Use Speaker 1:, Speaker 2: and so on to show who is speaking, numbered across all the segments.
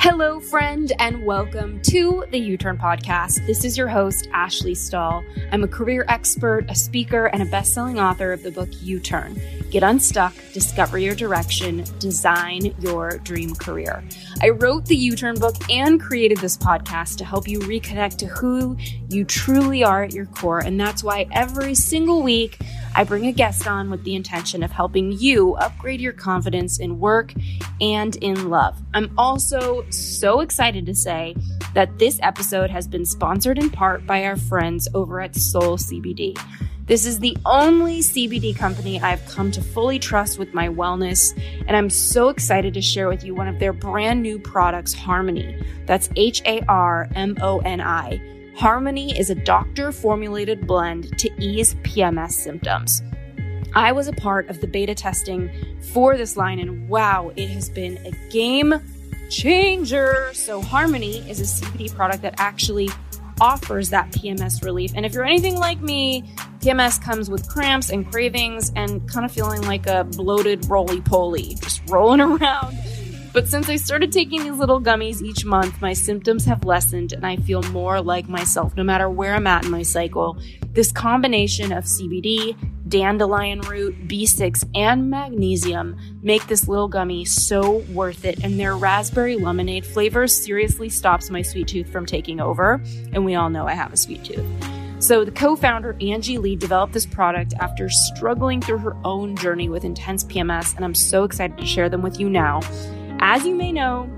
Speaker 1: Hello, friend, and welcome to the You Turn Podcast. This is your host, Ashley Stahl. I'm a career expert, a speaker, and a best selling author of the book You Turn Get Unstuck, Discover Your Direction, Design Your Dream Career. I wrote the You Turn book and created this podcast to help you reconnect to who you truly are at your core. And that's why every single week, I bring a guest on with the intention of helping you upgrade your confidence in work and in love. I'm also so excited to say that this episode has been sponsored in part by our friends over at Soul CBD. This is the only CBD company I've come to fully trust with my wellness, and I'm so excited to share with you one of their brand new products, Harmoni. That's H A R M O N I. Harmoni is a doctor formulated blend to ease PMS symptoms. I was a part of the beta testing for this line, and wow, it has been a game changer. So, Harmoni is a CBD product that actually offers that PMS relief. And if you're anything like me, PMS comes with cramps and cravings and kind of feeling like a bloated roly poly, just rolling around but since I started taking these little gummies each month, my symptoms have lessened and I feel more like myself no matter where I'm at in my cycle. This combination of CBD, dandelion root, B6, and magnesium make this little gummy so worth it. And their raspberry lemonade flavor seriously stops my sweet tooth from taking over. And we all know I have a sweet tooth. So, the co founder, Angie Lee, developed this product after struggling through her own journey with intense PMS, and I'm so excited to share them with you now. As you may know,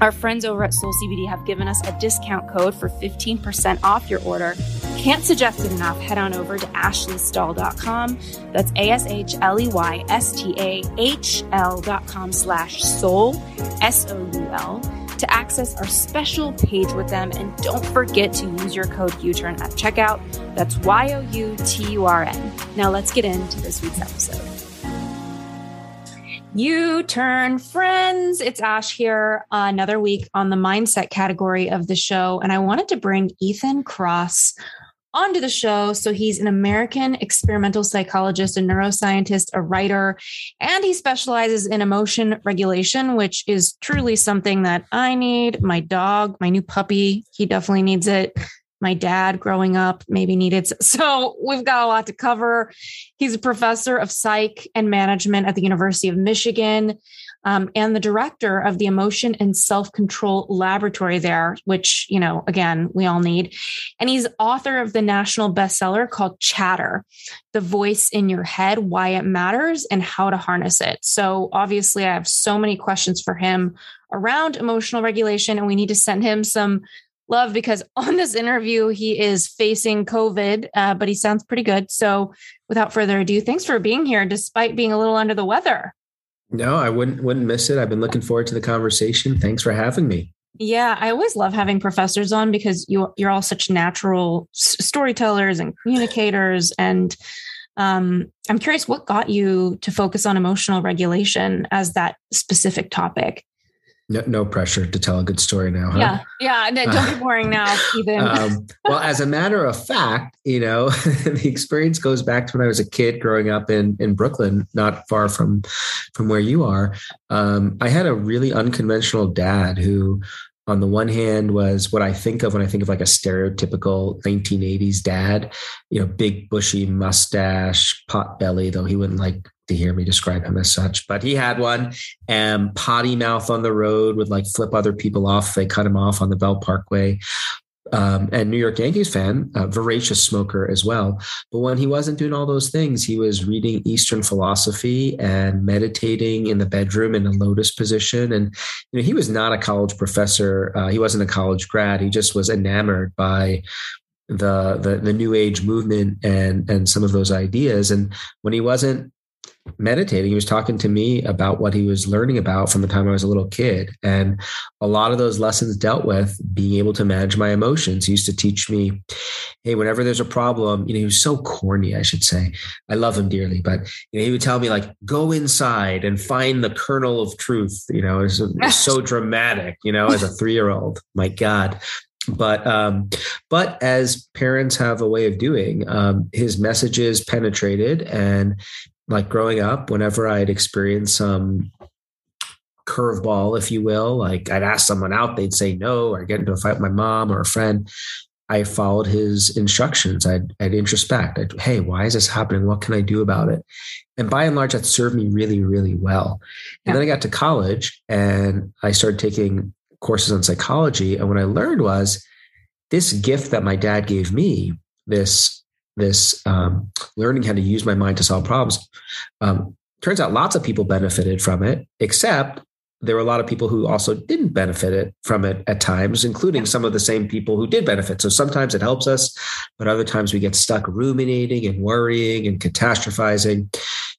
Speaker 1: our friends over at Soul CBD have given us a discount code for 15% off your order. Can't suggest it enough. Head on over to ashleystahl.com. That's A S H L E Y S T A H L.com slash soul, S O U L, to access our special page with them. And don't forget to use your code U-Turn at checkout. That's Y O U T U R N. Now let's get into this week's episode. U turn friends. It's Ash here, another week on the mindset category of the show. And I wanted to bring Ethan Kross onto the show. So he's an American experimental psychologist, a neuroscientist, a writer, and he specializes in emotion regulation, which is truly something that I need. My dog, my new puppy, he definitely needs it my dad growing up maybe needed. So we've got a lot to cover. He's a professor of psych and management at the University of Michigan um, and the director of the Emotion and Self Control Laboratory there, which, you know, again, we all need. And he's author of the national bestseller called Chatter The Voice in Your Head Why It Matters and How to Harness It. So obviously, I have so many questions for him around emotional regulation, and we need to send him some love because on this interview, he is facing COVID, uh, but he sounds pretty good. So without further ado, thanks for being here despite being a little under the weather.
Speaker 2: No, I wouldn't wouldn't miss it. I've been looking forward to the conversation. Thanks for having me.
Speaker 1: Yeah, I always love having professors on because you you're all such natural storytellers and communicators and um, I'm curious what got you to focus on emotional regulation as that specific topic.
Speaker 2: No, no pressure to tell a good story now. Huh?
Speaker 1: Yeah, yeah. Don't be boring now, Ethan. um,
Speaker 2: well, as a matter of fact, you know, the experience goes back to when I was a kid growing up in in Brooklyn, not far from from where you are. Um, I had a really unconventional dad who on the one hand was what I think of when I think of like a stereotypical 1980s dad, you know, big bushy mustache, pot belly, though he wouldn't like to hear me describe him as such, but he had one and potty mouth on the road would like flip other people off. They cut him off on the Belt Parkway. Um, and New York Yankees fan, a voracious smoker as well. But when he wasn't doing all those things, he was reading Eastern philosophy and meditating in the bedroom in a lotus position. And you know, he was not a college professor. Uh, he wasn't a college grad. He just was enamored by the, the the new age movement and and some of those ideas. And when he wasn't meditating. He was talking to me about what he was learning about from the time I was a little kid. And a lot of those lessons dealt with being able to manage my emotions. He used to teach me, hey, whenever there's a problem, you know, he was so corny, I should say. I love him dearly, but you know, he would tell me like, go inside and find the kernel of truth. You know, it's, it's so dramatic, you know, as a three-year-old. My God but um, but as parents have a way of doing um, his messages penetrated and like growing up, whenever I'd experience some curveball, if you will. Like I'd ask someone out, they'd say no, or get into a fight with my mom or a friend. I followed his instructions. I'd, I'd introspect. I'd, hey, why is this happening? What can I do about it? And by and large, that served me really, really well. And then I got to college and I started taking courses on psychology. And what I learned was this gift that my dad gave me, this this um, learning how to use my mind to solve problems. Um, turns out lots of people benefited from it, except there were a lot of people who also didn't benefit it from it at times, including some of the same people who did benefit. So sometimes it helps us, but other times we get stuck ruminating and worrying and catastrophizing.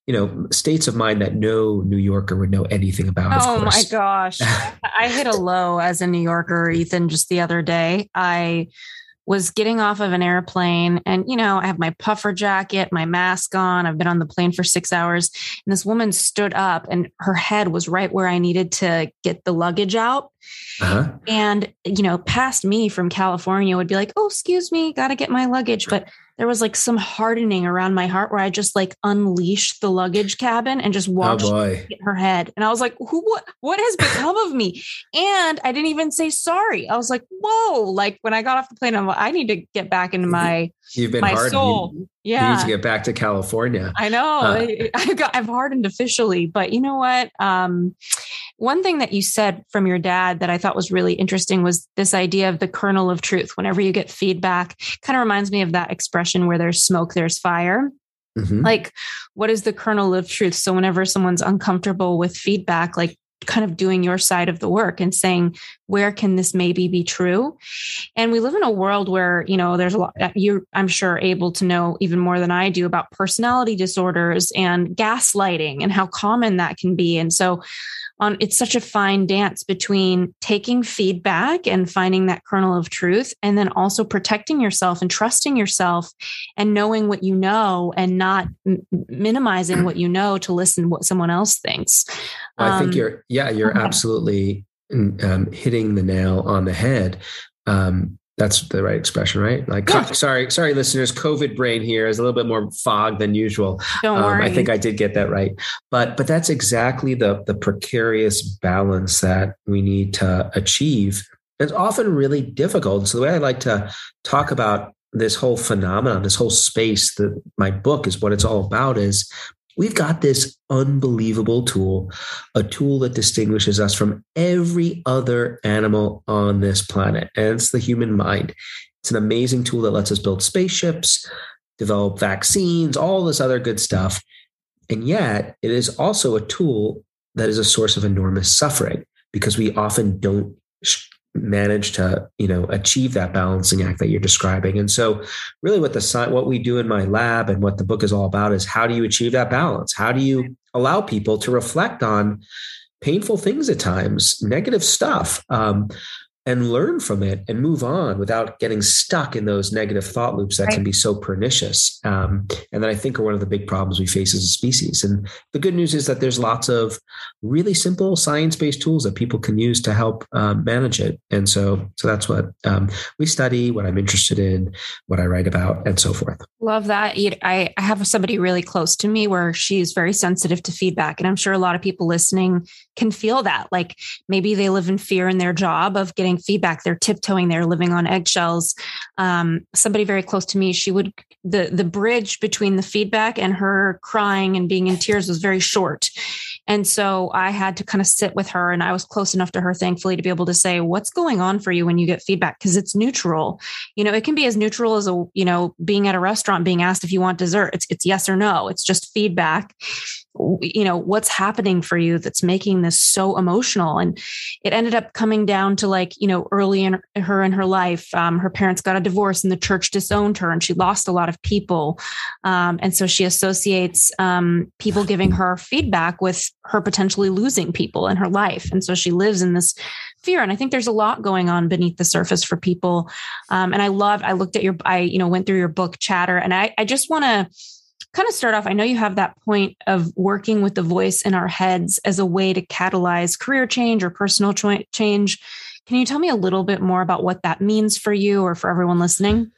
Speaker 2: You know, states of mind that no New Yorker would know anything about.
Speaker 3: Oh my gosh. I hit a low as a New Yorker, Ethan, just the other day. I was getting off of an airplane and you know i have my puffer jacket my mask on i've been on the plane for six hours. And this woman stood up and her head was right where i needed to get the luggage out. Uh-huh. and you know past me from california would be like oh excuse me gotta get my luggage. But there was like some hardening around my heart where I just like unleashed the luggage cabin and just oh, watched oh her head. And I was like, who what what has become of me? And I didn't even say sorry. I was like, whoa, like when I got off the plane, I'm like, I need to get back into my
Speaker 2: You've been
Speaker 3: my
Speaker 2: hardened.
Speaker 3: soul.
Speaker 2: You,
Speaker 3: yeah.
Speaker 2: You need to get back to California.
Speaker 3: I know. Uh, I got I've hardened officially, but you know what? Um, one thing that you said from your dad that I thought was really interesting was this idea of the kernel of truth. Whenever you get feedback, kind of reminds me of that expression where there's smoke, there's fire. Mm-hmm. Like, what is the kernel of truth? So, whenever someone's uncomfortable with feedback, like kind of doing your side of the work and saying where can this maybe be true and we live in a world where you know there's a lot you're i'm sure able to know even more than i do about personality disorders and gaslighting and how common that can be and so on it's such a fine dance between taking feedback and finding that kernel of truth and then also protecting yourself and trusting yourself and knowing what you know and not m- minimizing what you know to listen to what someone else thinks
Speaker 2: well, i think um, you're yeah you're okay. absolutely um, hitting the nail on the head um, that's the right expression, right? Like, yeah. sorry, sorry, listeners. COVID brain here is a little bit more fog than usual.
Speaker 3: Don't um, worry.
Speaker 2: I think I did get that right, but but that's exactly the the precarious balance that we need to achieve. It's often really difficult. So the way I like to talk about this whole phenomenon, this whole space that my book is what it's all about is We've got this unbelievable tool, a tool that distinguishes us from every other animal on this planet, and it's the human mind. It's an amazing tool that lets us build spaceships, develop vaccines, all this other good stuff. And yet, it is also a tool that is a source of enormous suffering because we often don't manage to you know achieve that balancing act that you're describing. And so really what the what we do in my lab and what the book is all about is how do you achieve that balance? How do you allow people to reflect on painful things at times negative stuff? Um, and learn from it and move on without getting stuck in those negative thought loops that right. can be so pernicious. Um, and that I think are one of the big problems we face as a species. And the good news is that there's lots of really simple science-based tools that people can use to help um, manage it. And so, so that's what um, we study, what I'm interested in, what I write about, and so forth.
Speaker 3: Love that. I, I have somebody really close to me where she's very sensitive to feedback, and I'm sure a lot of people listening can feel that. Like maybe they live in fear in their job of getting feedback. They're tiptoeing, they're living on eggshells. Um, somebody very close to me, she would the the bridge between the feedback and her crying and being in tears was very short. And so I had to kind of sit with her and I was close enough to her, thankfully, to be able to say, what's going on for you when you get feedback? Because it's neutral. You know, it can be as neutral as a, you know, being at a restaurant, being asked if you want dessert. It's, it's yes or no. It's just feedback you know what's happening for you that's making this so emotional. And it ended up coming down to like you know early in her in her life um, her parents got a divorce and the church disowned her and she lost a lot of people. Um, and so she associates um, people giving her feedback with her potentially losing people in her life. And so she lives in this fear. And i think there's a lot going on beneath the surface for people. Um, and i loved i looked at your i you know went through your book chatter. And i, I just want to kind of start off, I know you have that point of working with the voice in our heads as a way to catalyze career change or personal change. Can you tell me a little bit more about what that means for you or for everyone listening?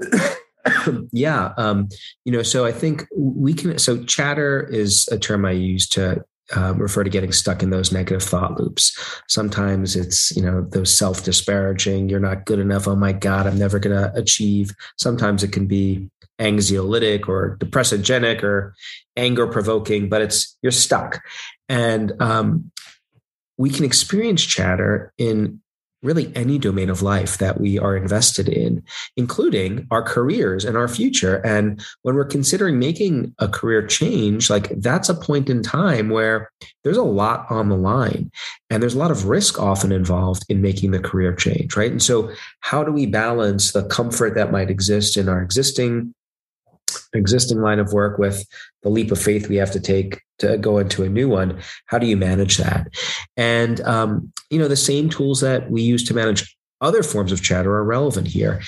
Speaker 2: yeah. Um, you know, so I think we can, so chatter is a term I use to um, refer to getting stuck in those negative thought loops. Sometimes it's, you know, those self disparaging, you're not good enough. Oh my God, I'm never going to achieve. Sometimes it can be anxiolytic or depressogenic or anger provoking, but it's, you're stuck. And um, we can experience chatter in really any domain of life that we are invested in, including our careers and our future. And when we're considering making a career change, like that's a point in time where there's a lot on the line and there's a lot of risk often involved in making the career change, right? And so, how do we balance the comfort that might exist in our existing existing line of work with the leap of faith we have to take to go into a new one how do you manage that? And um, you know the same tools that we use to manage other forms of chatter are relevant here.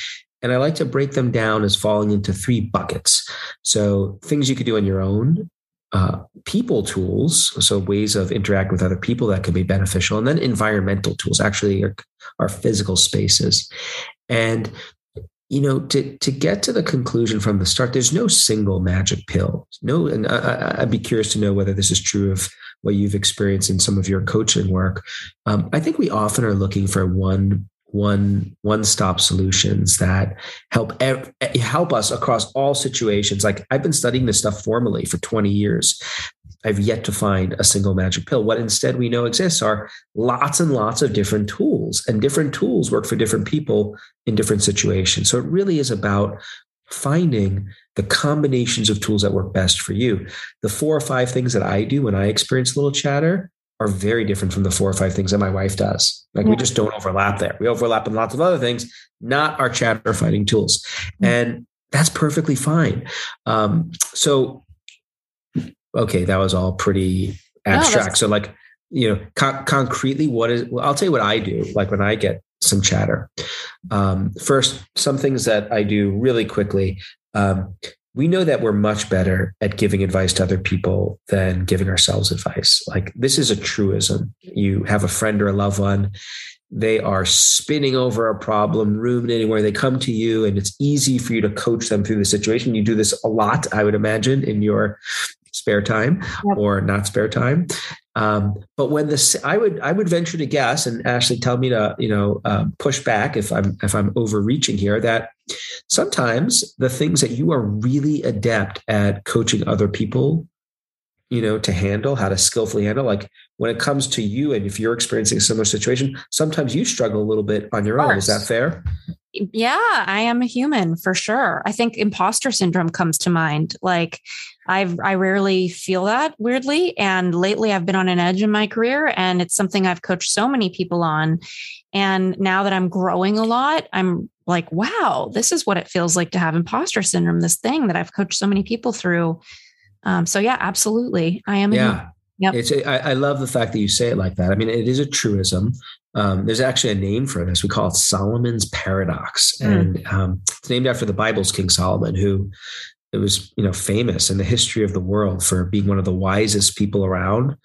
Speaker 2: And i like to break them down as falling into three buckets. So things you could do on your own uh, people tools, so ways of interacting with other people that could be beneficial, and then environmental tools, actually our physical spaces. And you know to to get to the conclusion from the start there's no single magic pill. No and I, would be curious to know whether this is true of what you've experienced in some of your coaching work. Um, i think we often are looking for one one one stop solutions that help help us across all situations. Like i've been studying this stuff formally for 20 years I've yet to find a single magic pill. What instead we know exists are lots and lots of different tools, and different tools work for different people in different situations. So it really is about finding the combinations of tools that work best for you. The four or five things that I do when I experience a little chatter are very different from the four or five things that my wife does. Like yeah. we just don't overlap there. We overlap in lots of other things, not our chatter fighting tools. Mm-hmm. And that's perfectly fine. Um, so okay, that was all pretty abstract. No, so like, you know, concretely, what is, well, I'll tell you what I do. Like when I get some chatter, um, first, some things that I do really quickly. Um, we know that we're much better at giving advice to other people than giving ourselves advice. Like this is a truism. You have a friend or a loved one, they are spinning over a problem, ruminating where they come to you, and it's easy for you to coach them through the situation. You do this a lot, I would imagine, in your spare time yep. or not spare time. Um, but when this, I would I would venture to guess, and Ashley, tell me to you know uh, push back if I'm if I'm overreaching here. That sometimes the things that you are really adept at coaching other people, you know, to handle, how to skillfully handle, like when it comes to you, and if you're experiencing a similar situation, sometimes you struggle a little bit on your own. Is that fair?
Speaker 3: Yeah, I am a human for sure. I think imposter syndrome comes to mind. Like I've I rarely feel that weirdly. And lately I've been on an edge in my career and it's something I've coached so many people on. And now that I'm growing a lot, I'm like, wow, this is what it feels like to have imposter syndrome, this thing that I've coached so many people through. Um, so yeah, absolutely. I am
Speaker 2: yeah. Yep. It's, I, I, love the fact that you say it like that. I mean, it is a truism. Um, there's actually a name for this. We call it Solomon's paradox, mm. and um, it's named after the Bible's King Solomon, who it was you know famous in the history of the world for being one of the wisest people around.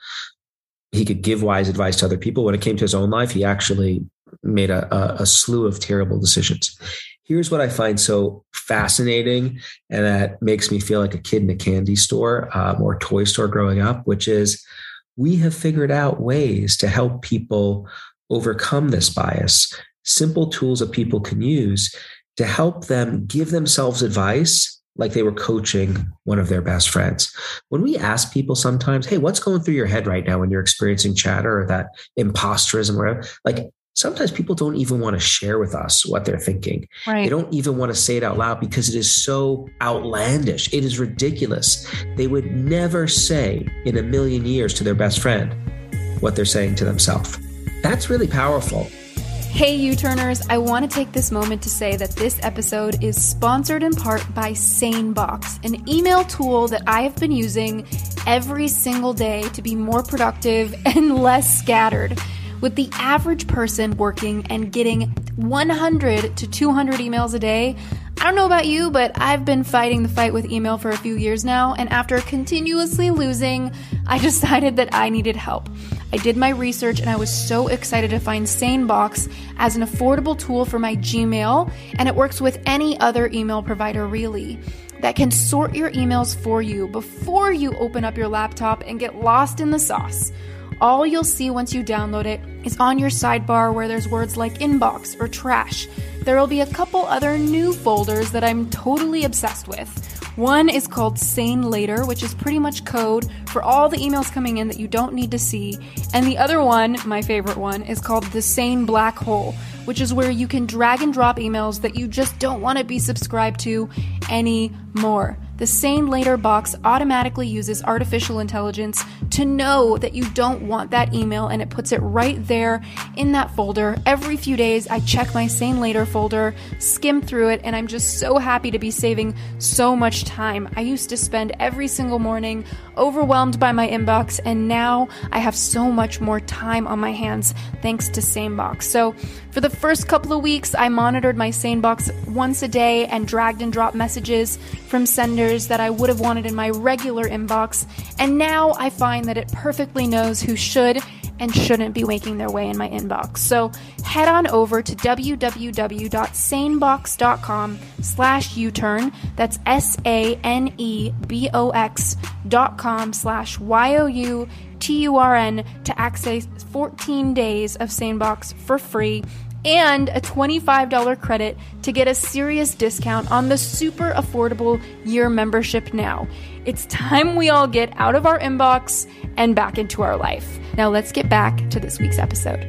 Speaker 2: He could give wise advice to other people. When it came to his own life, he actually made a, a, slew of terrible decisions. Here's what I find so fascinating, and that makes me feel like a kid in a candy store um, or toy store growing up, which is we have figured out ways to help people overcome this bias, simple tools that people can use to help them give themselves advice like they were coaching one of their best friends. When we ask people sometimes, hey, what's going through your head right now when you're experiencing chatter or that imposterism or whatever? Like sometimes people don't even want to share with us what they're thinking. Right. They don't even want to say it out loud because it is so outlandish. It is ridiculous. They would never say in a million years to their best friend what they're saying to themselves. That's really powerful.
Speaker 4: Hey, U Turners, I want to take this moment to say that this episode is sponsored in part by SaneBox, an email tool that I have been using every single day to be more productive and less scattered. With the average person working and getting 100 to 200 emails a day, I don't know about you, but I've been fighting the fight with email for a few years now, and after continuously losing, I decided that I needed help. I did my research and I was so excited to find SaneBox as an affordable tool for my Gmail, and it works with any other email provider really. that can sort your emails for you before you open up your laptop and get lost in the sauce. All you'll see once you download it is on your sidebar where there's words like inbox or trash. There will be a couple other new folders that I'm totally obsessed with. One is called Sane Later, which is pretty much code for all the emails coming in that you don't need to see. And the other one, my favorite one, is called The Sane Black Hole, which is where you can drag and drop emails that you just don't want to be subscribed to anymore. The Sane Later box automatically uses artificial intelligence to know that you don't want that email and it puts it right there in that folder. Every few days, I check my Sane Later folder, skim through it, and I'm just so happy to be saving so much time. I used to spend every single morning overwhelmed by my inbox, and now I have so much more time on my hands thanks to SaneBox. So, for the first couple of weeks, I monitored my SaneBox once a day and dragged and dropped messages from senders that I would have wanted in my regular inbox, and now I find that it perfectly knows who should and shouldn't be making their way in my inbox. So head on over to www.sanebox.com slash U-turn. That's S-A-N-E-B-O-X dot com slash Y-O-U-T-U-R-N to access 14 days of SaneBox for free and a $25 credit to get a serious discount on the super affordable year membership now. It's time we all get out of our inbox and back into our life. Now let's get back to this week's episode.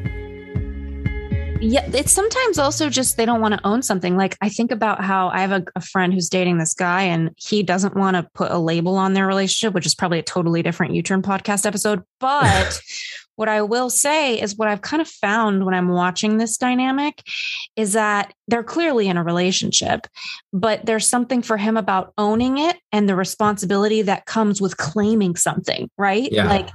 Speaker 3: Yeah, it's sometimes also just they don't want to own something. Like I think about how I have a, a friend who's dating this guy and he doesn't want to put a label on their relationship, which is probably a totally different U turn podcast episode. But what I will say is what I've kind of found when I'm watching this dynamic is that they're clearly in a relationship, but there's something for him about owning it and the responsibility that comes with claiming something, right?
Speaker 2: Yeah.
Speaker 3: Like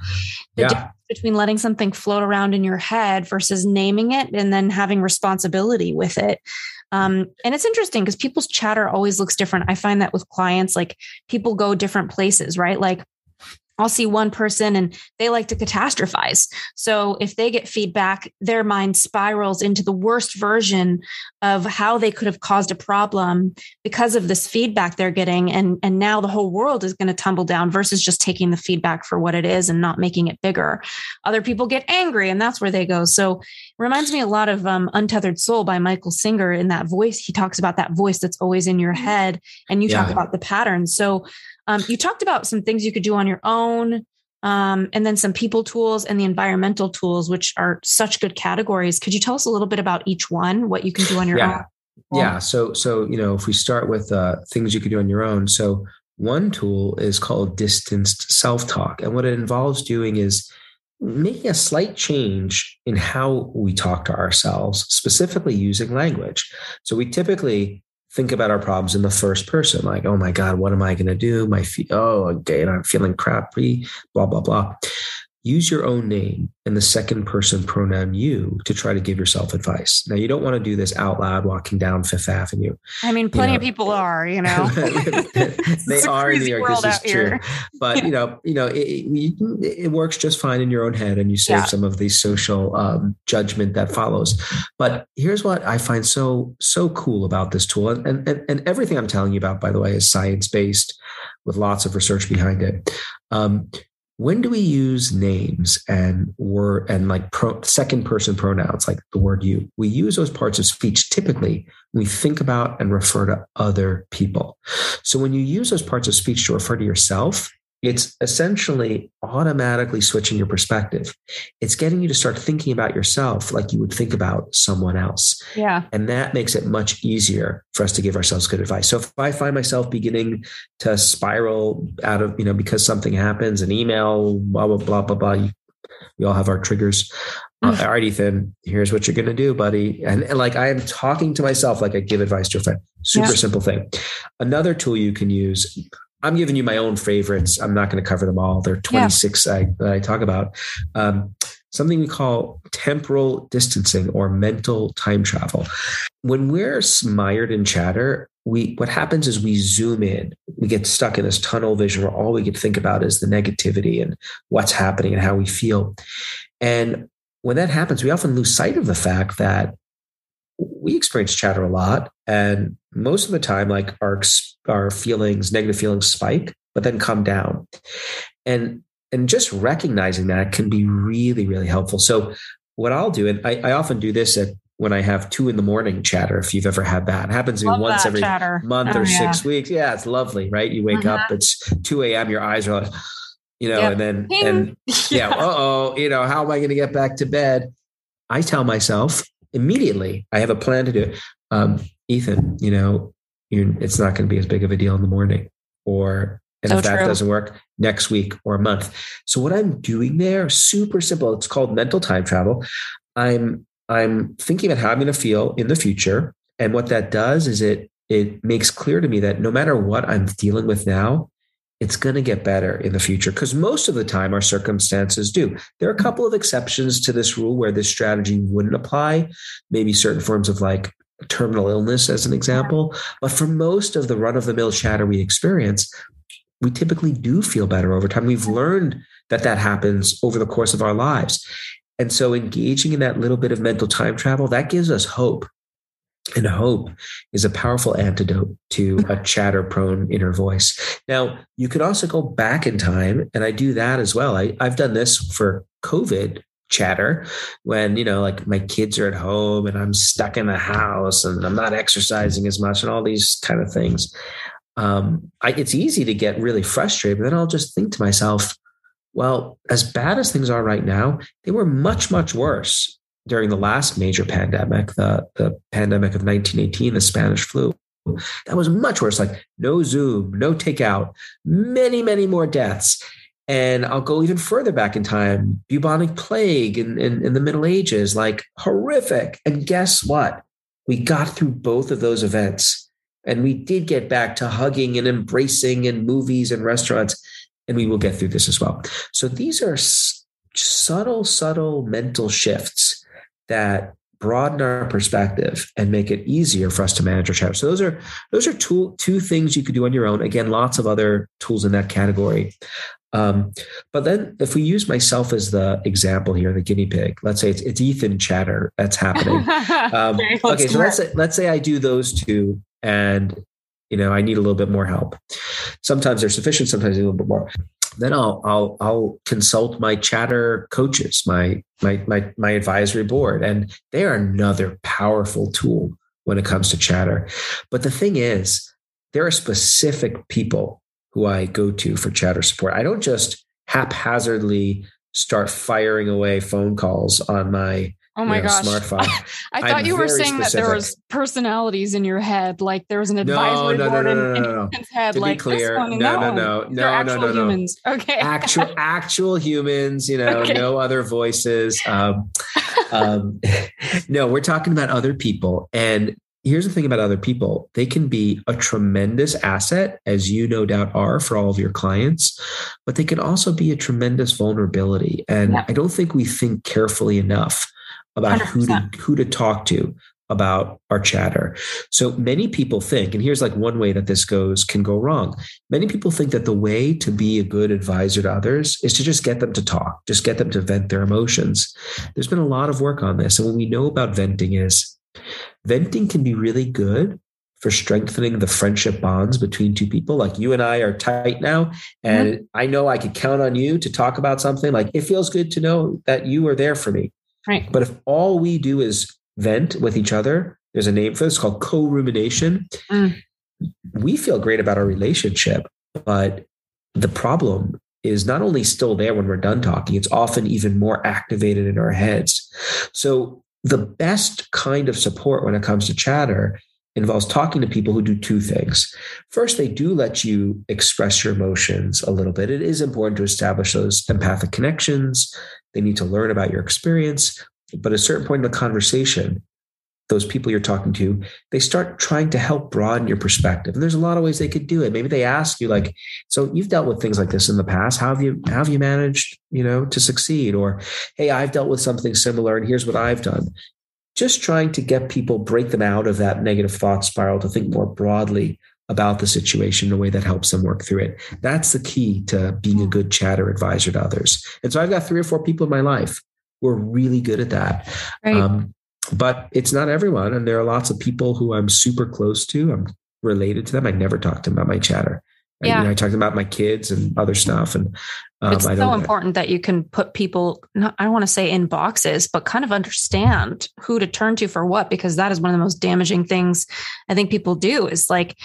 Speaker 3: the
Speaker 2: Yeah.
Speaker 3: difference between letting something float around in your head versus naming it and then having responsibility with it. Um, and it's interesting because people's chatter always looks different. I find that with clients, like people go different places, right? Like I'll see one person and they like to catastrophize. So if they get feedback, their mind spirals into the worst version of how they could have caused a problem because of this feedback they're getting. And, and now the whole world is going to tumble down versus just taking the feedback for what it is and not making it bigger. Other people get angry and that's where they go. So it reminds me a lot of um, Untethered Soul by Michael Singer in that voice. He talks about that voice that's always in your head and you talk about the patterns. So um, you talked about some things you could do on your own, um, and then some people tools and the environmental tools, which are such good categories. Could you tell us a little bit about each one, what you can do on your
Speaker 2: Yeah.
Speaker 3: own?
Speaker 2: Yeah. So, so you know, if we start with uh, things you can do on your own, so one tool is called distanced self-talk, and what it involves doing is making a slight change in how we talk to ourselves, specifically using language. So we typically think about our problems in the first person, like, "Oh my God, what am I going to do? My feet, oh, okay, I'm feeling crappy." Blah blah blah. Use your own name and the second person pronoun you to try to give yourself advice. Now, you don't want to do this out loud walking down Fifth Avenue.
Speaker 3: I mean, plenty
Speaker 2: know.
Speaker 3: of people are, you know.
Speaker 2: they are in New York. This is
Speaker 3: out here.
Speaker 2: true. But you know, you know, it, it, it works just fine in your own head, and you save
Speaker 3: Yeah.
Speaker 2: some of the social um, judgment that follows. But here's what I find so so cool about this tool, and and, and everything I'm telling you about, by the way, is science based with lots of research behind it. Um, when do we use names and word and like pro, second person pronouns like the word you we use those parts of speech typically when we think about and refer to other people. So when you use those parts of speech to refer to yourself it's essentially automatically switching your perspective it's getting you to start thinking about yourself like you would think about someone else
Speaker 3: Yeah.
Speaker 2: and that makes it much easier for us to give ourselves good advice. So if I find myself beginning to spiral out of, you know, because something happens, an email, blah, blah, blah, blah, blah. We all have our triggers. Uh, all right, Ethan, here's what you're going to do, buddy. And, and like I am talking to myself like I give advice to a friend. Super
Speaker 3: Yeah.
Speaker 2: simple thing. Another tool you can use. I'm giving you my own favorites. I'm not going to cover them all. There are 26 I, that I talk about. Um, something we call temporal distancing or mental time travel. When we're mired in chatter, we what happens is we zoom in. We get stuck in this tunnel vision where all we can think about is the negativity and what's happening and how we feel. And when that happens, we often lose sight of the fact that we experience chatter a lot. And most of the time, like our, our feelings, negative feelings spike, but then come down. And and just recognizing that can be really, really helpful. So what I'll do, and I, I often do this at when I have two in the morning chatter, if you've ever had that. It happens to me once every chatter. month oh, or yeah. six weeks. Yeah, it's lovely, right? You wake up, mm-hmm. it's 2 a.m., your eyes are like, you know, yep. and then, Ping. and yeah, yeah uh oh, you know, how am I going to get back to bed? I tell myself immediately, I have a plan to do it. Um, Ethan, you know, it's not going to be as big of a deal in the morning. Or, and so if that true. doesn't work, next week or a month. So what I'm doing there, super simple. It's called mental time travel. I'm I'm thinking about how I'm going to feel in the future. And what that does is it it makes clear to me that no matter what I'm dealing with now, it's going to get better in the future because most of the time our circumstances do. There are a couple of exceptions to this rule where this strategy wouldn't apply, maybe certain forms of like terminal illness, as an example. But for most of the run of the mill chatter we experience, we typically do feel better over time. We've learned that that happens over the course of our lives. And so engaging in that little bit of mental time travel, that gives us hope. And hope is a powerful antidote to a chatter prone inner voice. Now, you can also go back in time, and I do that as well. I, I've done this for COVID chatter when you know like my kids are at home and i'm stuck in the house and i'm not exercising as much and all these kind of things um, I, it's easy to get really frustrated but then i'll just think to myself well, as bad as things are right now, they were much, much worse during the last major pandemic, the, the pandemic of 1918, the Spanish flu. That was much worse, like no Zoom, no takeout, many, many more deaths. And I'll go even further back in time, bubonic plague in, in, in the Middle Ages, like horrific. And guess what? We got through both of those events. And we did get back to hugging and embracing and movies and restaurants and we will get through this as well. So these are subtle, subtle mental shifts that broaden our perspective and make it easier for us to manage our chatter. So those are those are two two things you could do on your own. Again, lots of other tools in that category. Um, but then if we use myself as the example here, the guinea pig, let's say it's, it's Ethan chatter that's happening. Um, okay, so let's say, let's say I do those two and you know i need a little bit more help sometimes they're sufficient sometimes a little bit more then i'll i'll i'll consult my chatter coaches my my my my advisory board. And they are another powerful tool when it comes to chatter. But the thing is there are specific people who i go to for chatter support. I don't just haphazardly start firing away phone calls on my
Speaker 3: Oh my you know, gosh. Smartphone. I thought I'm you were saying specific. that there was personalities in your head, like there was an advisory no, no, board no, no, in, no, in head.
Speaker 2: To
Speaker 3: like,
Speaker 2: be clear, no, no, no, no, no, no, no,
Speaker 3: humans. Okay.
Speaker 2: Actual, actual humans, you know, okay. no other voices. Um, um, no, we're talking about other people. And here's the thing about other people they can be a tremendous asset, as you no doubt are for all of your clients, but they can also be a tremendous vulnerability. And yeah. I don't think we think carefully enough about 100%. who to who to talk to about our chatter. So many people think, and here's like one way that this goes can go wrong. Many people think that the way to be a good advisor to others is to just get them to talk, just get them to vent their emotions. There's been a lot of work on this. And what we know about venting is venting can be really good for strengthening the friendship bonds between two people. Like you and I are tight now, and mm-hmm. I know I could count on you to talk about something. Like it feels good to know that you are there for me.
Speaker 3: Right.
Speaker 2: But if all we do is vent with each other, there's a name for this called co rumination. Mm. We feel great about our relationship, but the problem is not only still there when we're done talking, it's often even more activated in our heads. So, the best kind of support when it comes to chatter involves talking to people who do two things. First, they do let you express your emotions a little bit. It is important to establish those empathic connections they need to learn about your experience. But at a certain point in the conversation, those people you're talking to, they start trying to help broaden your perspective. And there's a lot of ways they could do it. Maybe they ask you, like, so you've dealt with things like this in the past. How have you how have you managed, you know, to succeed? Or, hey, I've dealt with something similar and here's what I've done. Just trying to get people break them out of that negative thought spiral to think more broadly about the situation in a way that helps them work through it. That's the key to being a good chatter advisor to others. And so I've got three or four people in my life who are really good at that. Right. Um, but it's not everyone. And there are lots of people who I'm super close to. I'm related to them. I never talk to them about my chatter. Yeah. I, you know, I talked about my kids and other stuff. And
Speaker 3: um, it's so important that you can put people, not, I don't want to say in boxes, but kind of understand who to turn to for what, because that is one of the most damaging things I think people do is like,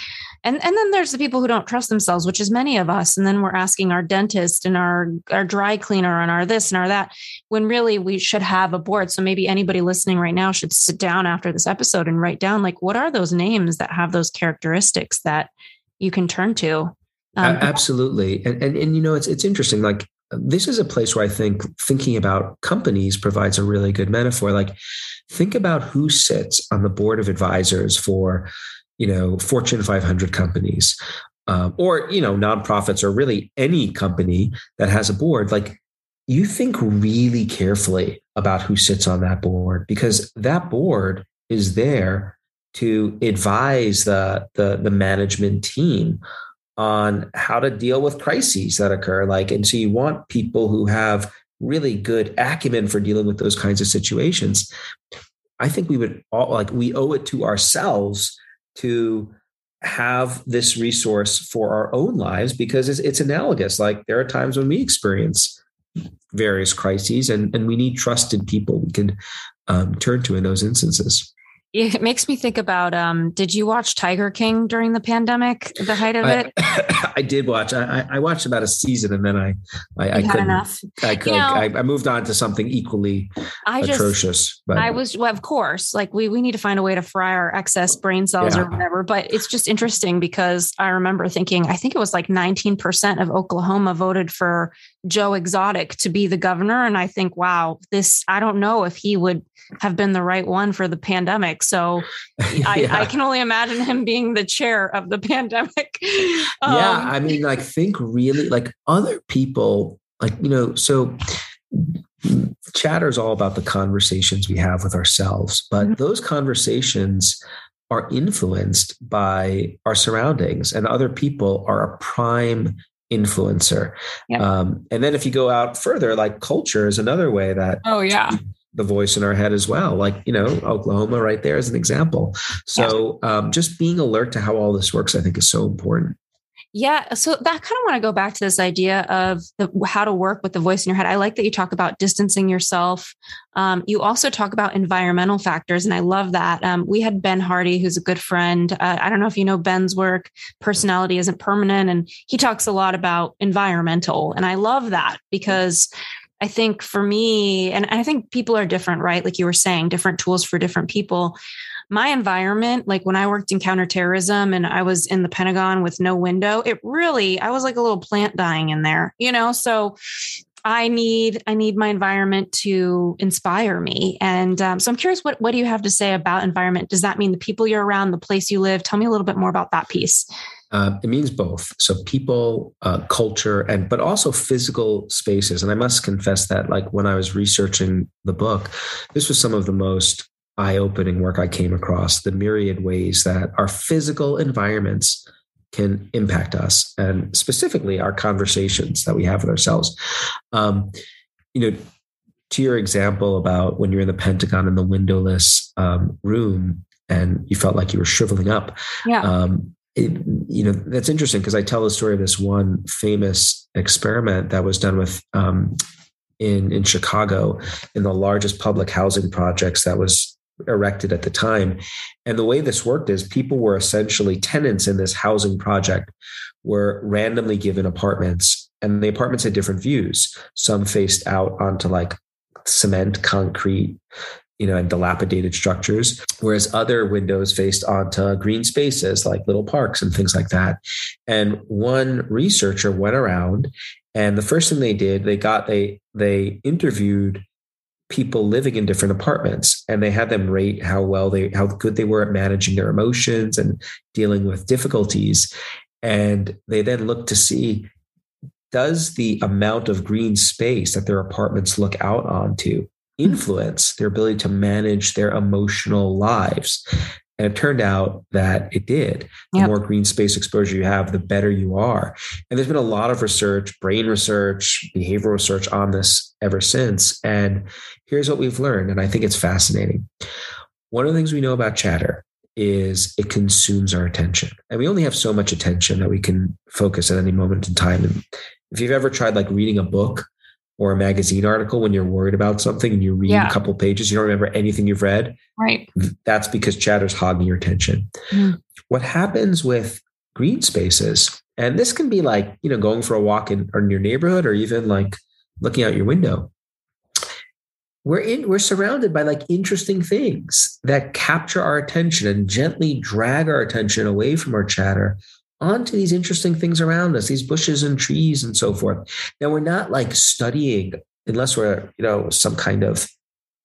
Speaker 3: and, and then there's the people who don't trust themselves, which is many of us. And then we're asking our dentist and our, our dry cleaner and our this and our that, when really we should have a board. So maybe anybody listening right now should sit down after this episode and write down like, what are those names that have those characteristics that you can turn to
Speaker 2: um, Absolutely, and, and and you know it's it's interesting. Like this is a place where I think thinking about companies provides a really good metaphor. Like think about who sits on the board of advisors for you know Fortune 500 companies, um, or you know nonprofits, or really any company that has a board. Like you think really carefully about who sits on that board because that board is there to advise the the, the management team on how to deal with crises that occur. Like, and so you want people who have really good acumen for dealing with those kinds of situations. I think we would all like we owe it to ourselves to have this resource for our own lives because it's, it's analogous. Like there are times when we experience various crises and, and we need trusted people we can um, turn to in those instances.
Speaker 3: It makes me think about um, did you watch Tiger King during the pandemic, the height of it?
Speaker 2: I, I did watch. I, I, watched about a season and then I I, I couldn't. Enough. I could. You know, I, I, moved on to something equally I atrocious.
Speaker 3: Just, but I was well, of course, like we we need to find a way to fry our excess brain cells yeah. or whatever. But it's just interesting because I remember thinking, I think it was like 19% of Oklahoma voted for Joe Exotic to be the governor. And I think, wow, this I don't know if he would have been the right one for the pandemic. So I, I, can only imagine him being the chair of the pandemic.
Speaker 2: Um, yeah. I mean, like, think really like other people, like, you know, so chatter is all about the conversations we have with ourselves, but mm-hmm. those conversations are influenced by our surroundings and other people are a prime influencer. Yep. Um, and then if you go out further, like culture is another way that
Speaker 3: oh yeah
Speaker 2: the voice in our head as well. Like, you know, Oklahoma right there as an example. So yeah. um, just being alert to how all this works, I think is so important.
Speaker 3: Yeah. So that kind of want to go back to this idea of the, how to work with the voice in your head. I like that you talk about distancing yourself. Um, you also talk about environmental factors, and I love that. Um, we had Ben Hardy, who's a good friend. Uh, I don't know if you know Ben's work. Personality isn't permanent, and he talks a lot about environmental, and I love that because I think for me, and I think people are different, right? Like you were saying, different tools for different people. My environment, like when I worked in counterterrorism and I was in the Pentagon with no window, it really, I was like a little plant dying in there, you know? So I need I need my environment to inspire me, and um, so I'm curious what what do you have to say about environment? Does that mean the people you're around, the place you live? Tell me a little bit more about that piece.
Speaker 2: Uh, it means both. So people, uh, culture, and but also physical spaces. And I must confess that, like when I was researching the book, this was some of the most eye-opening work I came across. The myriad ways that our physical environments can impact us, and specifically our conversations that we have with ourselves. Um, you know, to your example about when you're in the Pentagon in the windowless um, room and you felt like you were shriveling up.
Speaker 3: Yeah. Um,
Speaker 2: it, you know that's interesting because I tell the story of this one famous experiment that was done with um, in in Chicago in the largest public housing projects that was erected at the time. And the way this worked is people were essentially tenants in this housing project were randomly given apartments and the apartments had different views. Some faced out onto like cement, concrete, you know, and dilapidated structures, whereas other windows faced onto green spaces like little parks and things like that. And one researcher went around and the first thing they did, they got they they interviewed people living in different apartments and they had them rate how well they how good they were at managing their emotions and dealing with difficulties and they then looked to see does the amount of green space that their apartments look out onto influence their ability to manage their emotional lives. And it turned out that it did. The yep. more green space exposure you have, the better you are. And there's been a lot of research, brain research, behavioral research on this ever since. And here's what we've learned. And I think it's fascinating. one of the things we know about chatter is it consumes our attention. And we only have so much attention that we can focus at any moment in time. And if you've ever tried like reading a book or a magazine article when you're worried about something and you read yeah. a couple pages, you don't remember anything you've read.
Speaker 3: Right.
Speaker 2: That's because chatter's hogging your attention. Mm. What happens with green spaces, and this can be like, you know, going for a walk in, in your neighborhood or even like looking out your window we're in we're surrounded by like interesting things that capture our attention and gently drag our attention away from our chatter onto these interesting things around us these bushes and trees and so forth. Now we're not like studying unless we're you know some kind of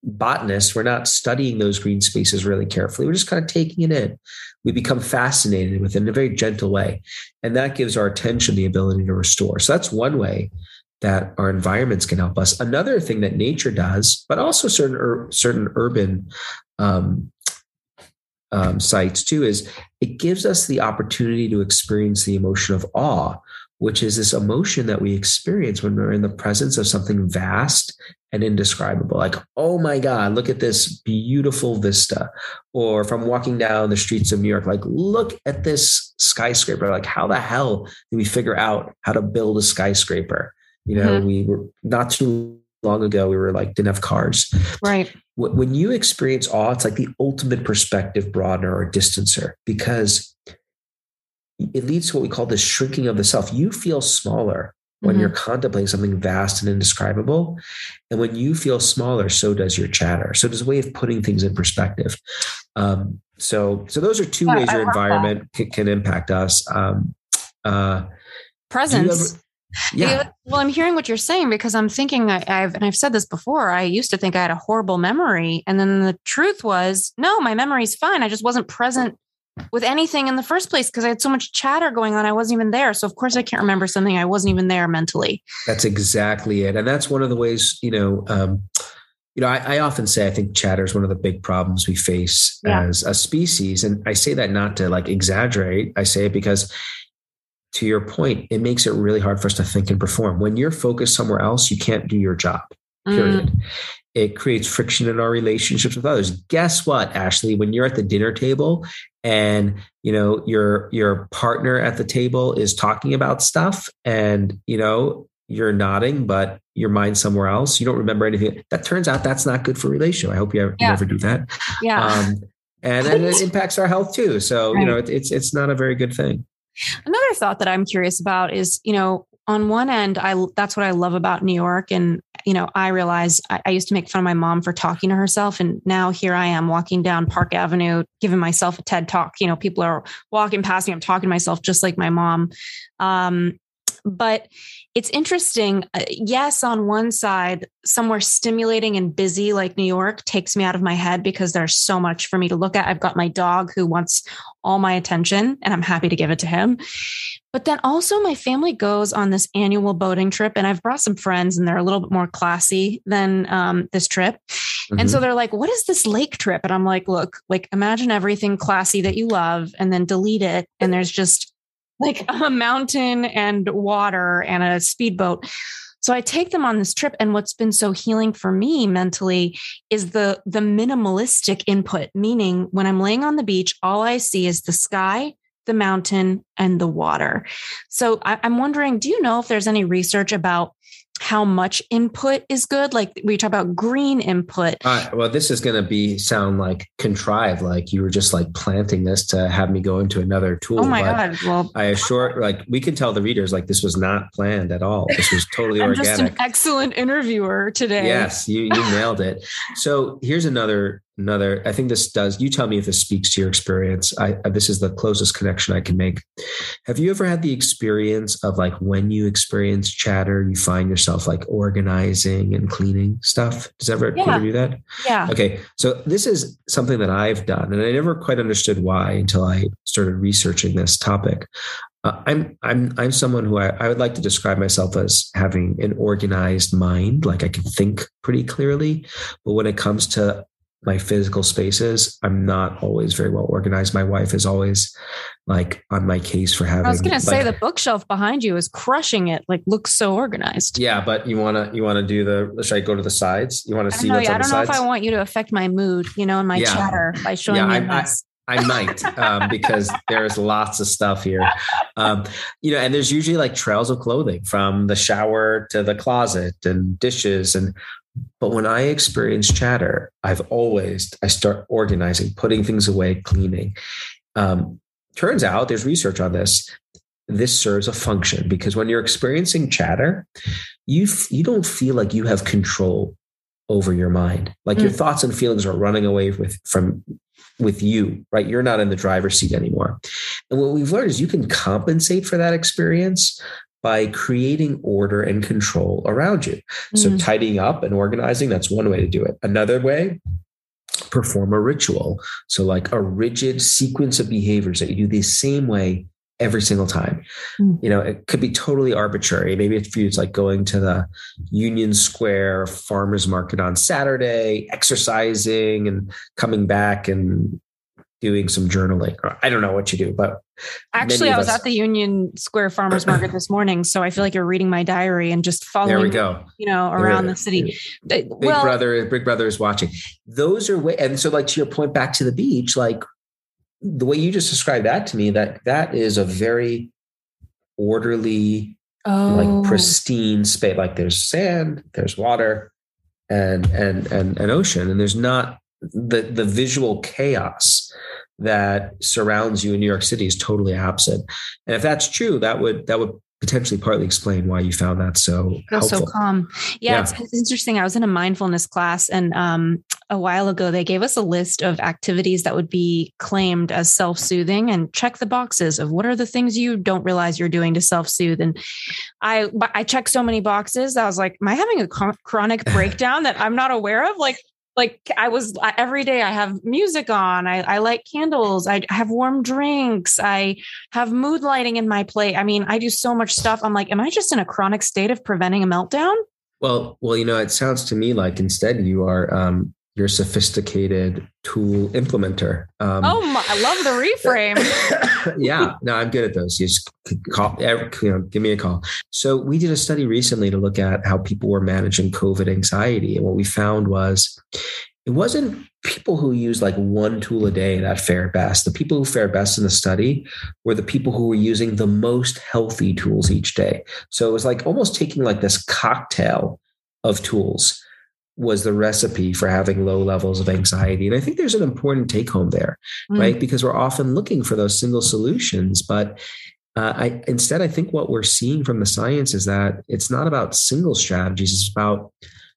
Speaker 2: botanist we're not studying those green spaces really carefully. We're just kind of taking it in. We become fascinated with it in a very gentle way and that gives our attention the ability to restore. So that's one way that our environments can help us. Another thing that nature does, but also certain certain urban um, um, sites too, is it gives us the opportunity to experience the emotion of awe, which is this emotion that we experience when we're in the presence of something vast and indescribable. Like, oh my God, look at this beautiful vista. Or if I'm walking down the streets of New York, like, look at this skyscraper. Like, how the hell did we figure out how to build a skyscraper? You know, mm-hmm. we were not too long ago, we were like, didn't have cars.
Speaker 3: Right.
Speaker 2: When you experience awe, it's like the ultimate perspective broadener or distancer because it leads to what we call the shrinking of the self. You feel smaller when mm-hmm. you're contemplating something vast and indescribable. And when you feel smaller, so does your chatter. So there's a way of putting things in perspective. Um, so, so those are two yeah, ways your environment can, can, impact us. Um, uh,
Speaker 3: Presence. Yeah. Well, I'm hearing what you're saying because I'm thinking I, have and I've said this before. I used to think I had a horrible memory, and then the truth was, no, my memory's fine. I just wasn't present with anything in the first place because I had so much chatter going on. I wasn't even there, so of course I can't remember something. I wasn't even there mentally.
Speaker 2: That's exactly it, and that's one of the ways you know. Um, you know, I, I, often say I think chatter is one of the big problems we face yeah. as a species, and I say that not to like exaggerate. I say it because to your point, it makes it really hard for us to think and perform. When you're focused somewhere else, you can't do your job, period. Mm. It creates friction in our relationships with others. Guess what, Ashley? When you're at the dinner table and you know your your partner at the table is talking about stuff and you know you're nodding, but your mind somewhere else, you don't remember anything. That turns out that's not good for relationship. I hope you, yeah. never do that.
Speaker 3: Yeah. Um,
Speaker 2: and, and it impacts our health too. So, right. you know, it, it's, it's not a very good thing.
Speaker 3: Another thought that I'm curious about is, you know, on one end, I that's what I love about New York, and you know, I realize I, I, used to make fun of my mom for talking to herself, and now here I am walking down Park Avenue, giving myself a TED talk. You know, people are walking past me, I'm talking to myself just like my mom. Um, but it's interesting. Uh, yes, on one side, somewhere stimulating and busy like New York takes me out of my head because there's so much for me to look at. I've got my dog who wants all my attention and I'm happy to give it to him. But then also, my family goes on this annual boating trip, and I've brought some friends, and they're a little bit more classy than um, this trip. Mm-hmm. And so mm-hmm. they're like, What is this lake trip? And I'm like, Look, like imagine everything classy that you love, and then delete it. And there's just like a mountain and water and a speedboat. So I take them on this trip and what's been so healing for me mentally is the the minimalistic input meaning when I'm laying on the beach all I see is the sky, the mountain and the water. So I, am wondering do you know if there's any research about how much input is good. Like we talk about green input.
Speaker 2: Uh, well this is going to be sound like contrived like you were just like planting this to have me go into another tool
Speaker 3: oh my god well
Speaker 2: i assure like we can tell the readers like this was not planned at all. This was totally
Speaker 3: I'm
Speaker 2: organic just
Speaker 3: an excellent interviewer today.
Speaker 2: Yes you you nailed it. So here's another another i think this does you tell me if this speaks to your experience. I this is the closest connection i can make. Have you ever had the experience of like when you experience chatter you find yourself like organizing and cleaning stuff? Does ever yeah. do that?
Speaker 3: Yeah.
Speaker 2: Okay so this is something that i've done and i never quite understood why until i started researching this topic. Uh, I'm I'm I'm someone who I, I would like to describe myself as having an organized mind, like I can think pretty clearly. But when it comes to my physical spaces, I'm not always very well organized. My wife is always like on my case for having. I
Speaker 3: was going
Speaker 2: to
Speaker 3: say the bookshelf behind you is crushing it. Like looks so organized.
Speaker 2: Yeah, but you want to you want to do the. Should I go to the sides? You want to see
Speaker 3: know,
Speaker 2: what's
Speaker 3: yeah,
Speaker 2: on
Speaker 3: I don't
Speaker 2: know
Speaker 3: if I want you to affect my mood, you know, in my yeah. chatter by showing yeah, me I, this.
Speaker 2: I might um, because there's lots of stuff here, um, you know, and there's usually like trails of clothing from the shower to the closet and dishes and. But when I experience chatter, I've always I start organizing, putting things away, cleaning. Um, turns out there's research on this. This serves a function because when you're experiencing chatter, you you don't feel like you have control over your mind. Like mm. your thoughts and feelings are running away with from with you, right? You're not in the driver's seat anymore. And what we've learned is you can compensate for that experience by creating order and control around you. Mm. So tidying up and organizing, that's one way to do it. Another way, perform a ritual. So like a rigid sequence of behaviors that you do the same way every single time. Mm. You know, it could be totally arbitrary. Maybe for you, it's like going to the Union Square farmers market on Saturday, exercising and coming back and doing some journaling. I don't know what you do, but
Speaker 3: actually, I was us, at the Union Square farmers market this morning. So I feel like you're reading my diary and just following, there we go. you know, around the city.
Speaker 2: Big well, brother, big brother is watching. Those are way, and so like to your point back to the beach, like the way you just described that to me, that that is a very orderly, oh. like pristine space. Like there's sand, there's water, and and and an ocean, and there's not the the visual chaos that surrounds you in New York City is totally absent. And if that's true, that would that would potentially partly explain why you found that so helpful.
Speaker 3: so calm. Yeah, yeah. It's, it's, interesting. I was in a mindfulness class, and um, a while ago they gave us a list of activities that would be claimed as self-soothing, and check the boxes of what are the things you don't realize you're doing to self-soothe. And I I checked so many boxes. I was like, am I having a chronic breakdown that I'm not aware of? Like like I was every day I have music on. I, I light candles. I have warm drinks. I have mood lighting in my plate. I mean, I do so much stuff. I'm like, am I just in a chronic state of preventing a meltdown?
Speaker 2: Well, well, you know, it sounds to me like instead you are um, your sophisticated tool implementer.
Speaker 3: Um, oh, my, I love the reframe.
Speaker 2: yeah, no, I'm good at those. You just call, you know, give me a call. So we did a study recently to look at how people were managing COVID anxiety, and what we found was it wasn't people who used like one tool a day that fared best. The people who fared best in the study were the people who were using the most healthy tools each day. So it was like almost taking like this cocktail of tools was the recipe for having low levels of anxiety. And I think there's an important take home there, mm. right? Because we're often looking for those single solutions, but uh, I instead I think what we're seeing from the science is that it's not about single strategies; it's about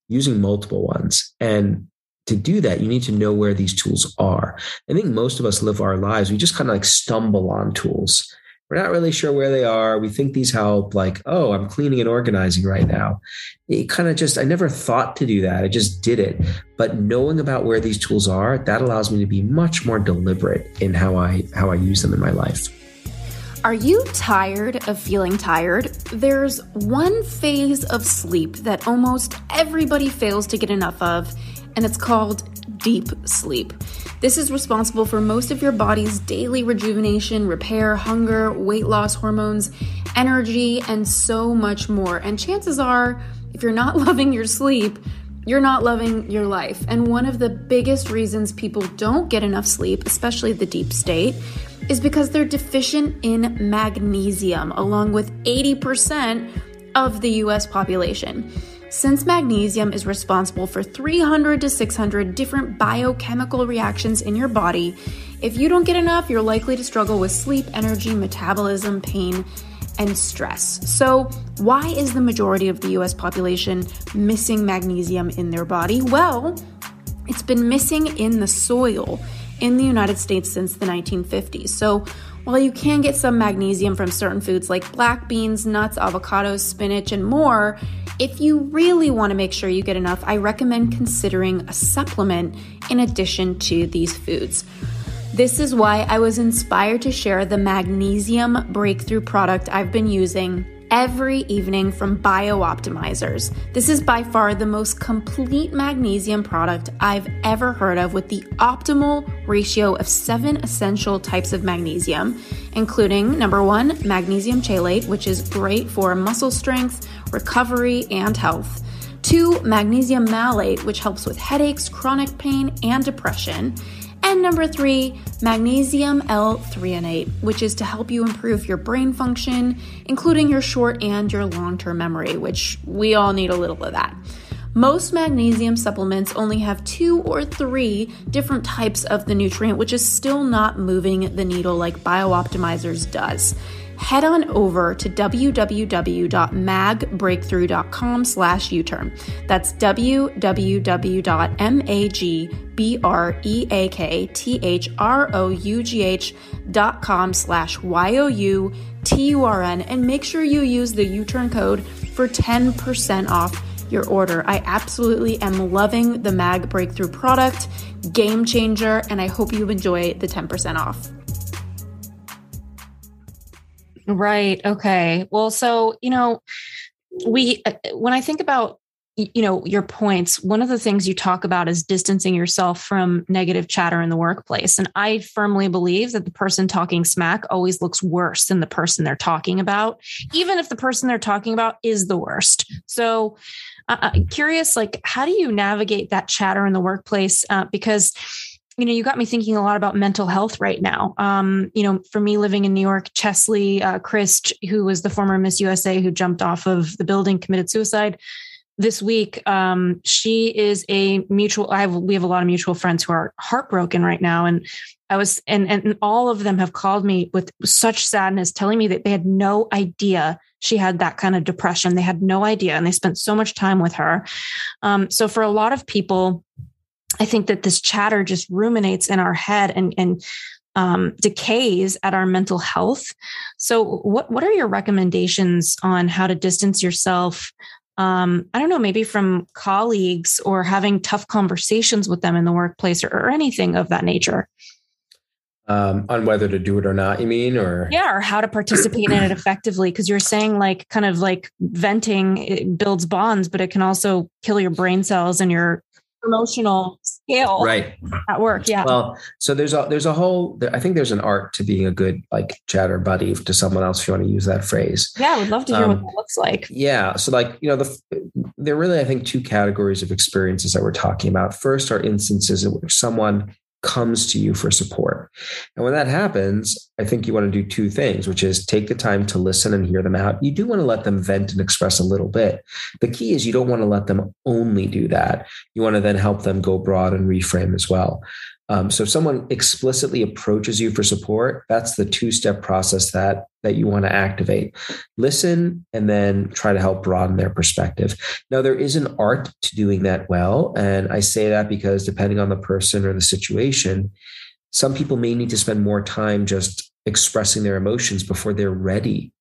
Speaker 2: using multiple ones. And to do that, you need to know where these tools are. I think most of us live our lives; we just kind of like stumble on tools we're not really sure where they are. We think these help, like, oh, I'm cleaning and organizing right now. It kind of just, I never thought to do that. I just did it. But knowing about where these tools are, that allows me to be much more deliberate in how I how I use them in my life.
Speaker 4: Are you tired of feeling tired? There's one phase of sleep that almost everybody fails to get enough of, and it's called deep sleep. This is responsible for most of your body's daily rejuvenation, repair, hunger, weight loss hormones, energy, and so much more. And chances are, if you're not loving your sleep, you're not loving your life. And one of the biggest reasons people don't get enough sleep, especially the deep state, is because they're deficient in magnesium, along with 80% of the US population. Since magnesium is responsible for 300 to 600 different biochemical reactions in your body, if you don't get enough, you're likely to struggle with sleep, energy, metabolism, pain, and stress. So, why is the majority of the US population missing magnesium in their body? Well, it's been missing in the soil in the United States since the 1950s. So, while you can get some magnesium from certain foods like black beans, nuts, avocados, spinach, and more, if you really want to make sure you get enough, I recommend considering a supplement in addition to these foods. This is why I was inspired to share the magnesium breakthrough product I've been using every evening from BiOptimizers. This is by far the most complete magnesium product I've ever heard of with the optimal ratio of seven essential types of magnesium, including number one, magnesium chelate, which is great for muscle strength, recovery, and health. Two, magnesium malate, which helps with headaches, chronic pain, and depression. And number three, magnesium L-threonate, which is to help you improve your brain function, including your short and your long term memory, which we all need a little of that. Most magnesium supplements only have two or three different types of the nutrient, which is still not moving the needle like BiOptimizers does head on over to www.magbreakthrough.com slash U-turn. That's www.magbreakthrough.com slash Y-O-U-T-U-R-N and make sure you use the U-turn code for 10% off your order. I absolutely am loving the Mag Breakthrough product, game changer, and I hope you enjoy the 10% off.
Speaker 3: Right. Okay. Well, so, you know, we, uh, when I think about, you know, your points, one of the things you talk about is distancing yourself from negative chatter in the workplace. And I firmly believe that the person talking smack always looks worse than the person they're talking about, even if the person they're talking about is the worst. So, uh, curious, like, how do you navigate that chatter in the workplace? Uh, because, you know, you got me thinking a lot about mental health right now. Um, you know, for me living in New York, Cheslie uh, Kryst, who was the former Miss USA who jumped off of the building, committed suicide this week. Um, she is a mutual. I have, we have a lot of mutual friends who are heartbroken right now, and I was, and and all of them have called me with such sadness, telling me that they had no idea she had that kind of depression. They had no idea, and they spent so much time with her. Um, so for a lot of people I think that this chatter just ruminates in our head and, and um, decays at our mental health. So, what what are your recommendations on how to distance yourself? Um, I don't know, maybe from colleagues or having tough conversations with them in the workplace or, or anything of that nature.
Speaker 2: Um, on whether to do it or not, you mean, or
Speaker 3: yeah, or how to participate in it effectively? Because you're saying like kind of like venting builds bonds, but it can also kill your brain cells and your emotional scale
Speaker 2: right.
Speaker 3: at work yeah.
Speaker 2: Well so there's a there's a whole i think there's an art to being a good like chatter buddy to someone else if you want to use that phrase.
Speaker 3: Yeah i would love to hear um, what that looks like.
Speaker 2: yeah so like you know the there are really i think two categories of experiences that we're talking about. First are instances in which someone comes to you for support. And when that happens, I think you want to do two things, which is take the time to listen and hear them out. You do want to let them vent and express a little bit. The key is you don't want to let them only do that. You want to then help them go broad and reframe as well. Um, so if someone explicitly approaches you for support, that's the two-step process that that you want to activate. Listen and then try to help broaden their perspective. Now there is an art to doing that well, and I say that because depending on the person or the situation, some people may need to spend more time just expressing their emotions before they're ready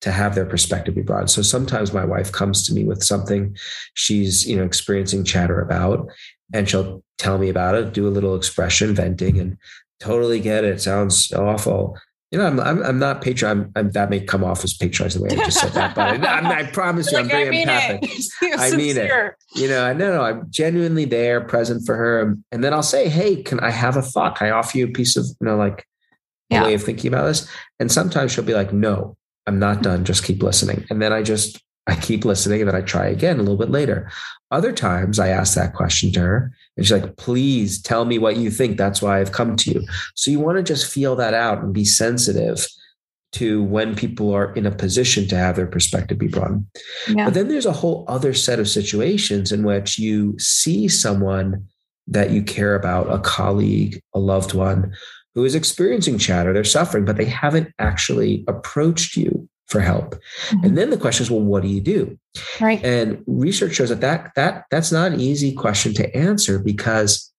Speaker 2: to have their perspective be broad. So sometimes my wife comes to me with something she's, you know, experiencing chatter about and she'll tell me about it, do a little expression venting and totally get it. it sounds awful. You know, I'm, I'm, I'm not patron. I'm, I'm, that may come off as patronizing the way I just said that, but I, I promise you, I'm very I mean empathic. I mean it. You know, I no, no, I'm genuinely there, present for her. And then I'll say, Hey, can I have a thought? Can I offer you a piece of, you know, like yeah. a way of thinking about this? And sometimes she'll be like, no, I'm not done. Just keep listening. And then I just, I keep listening and then I try again a little bit later. Other times I ask that question to her and she's like, please tell me what you think. That's why I've come to you. So you want to just feel that out and be sensitive to when people are in a position to have their perspective be broadened. Yeah. But then there's a whole other set of situations in which you see someone that you care about, a colleague, a loved one who is experiencing chatter, they're suffering, but they haven't actually approached you for help. Mm-hmm. And then the question is, well, what do you do?
Speaker 3: Right.
Speaker 2: And research shows that, that that that's not an easy question to answer because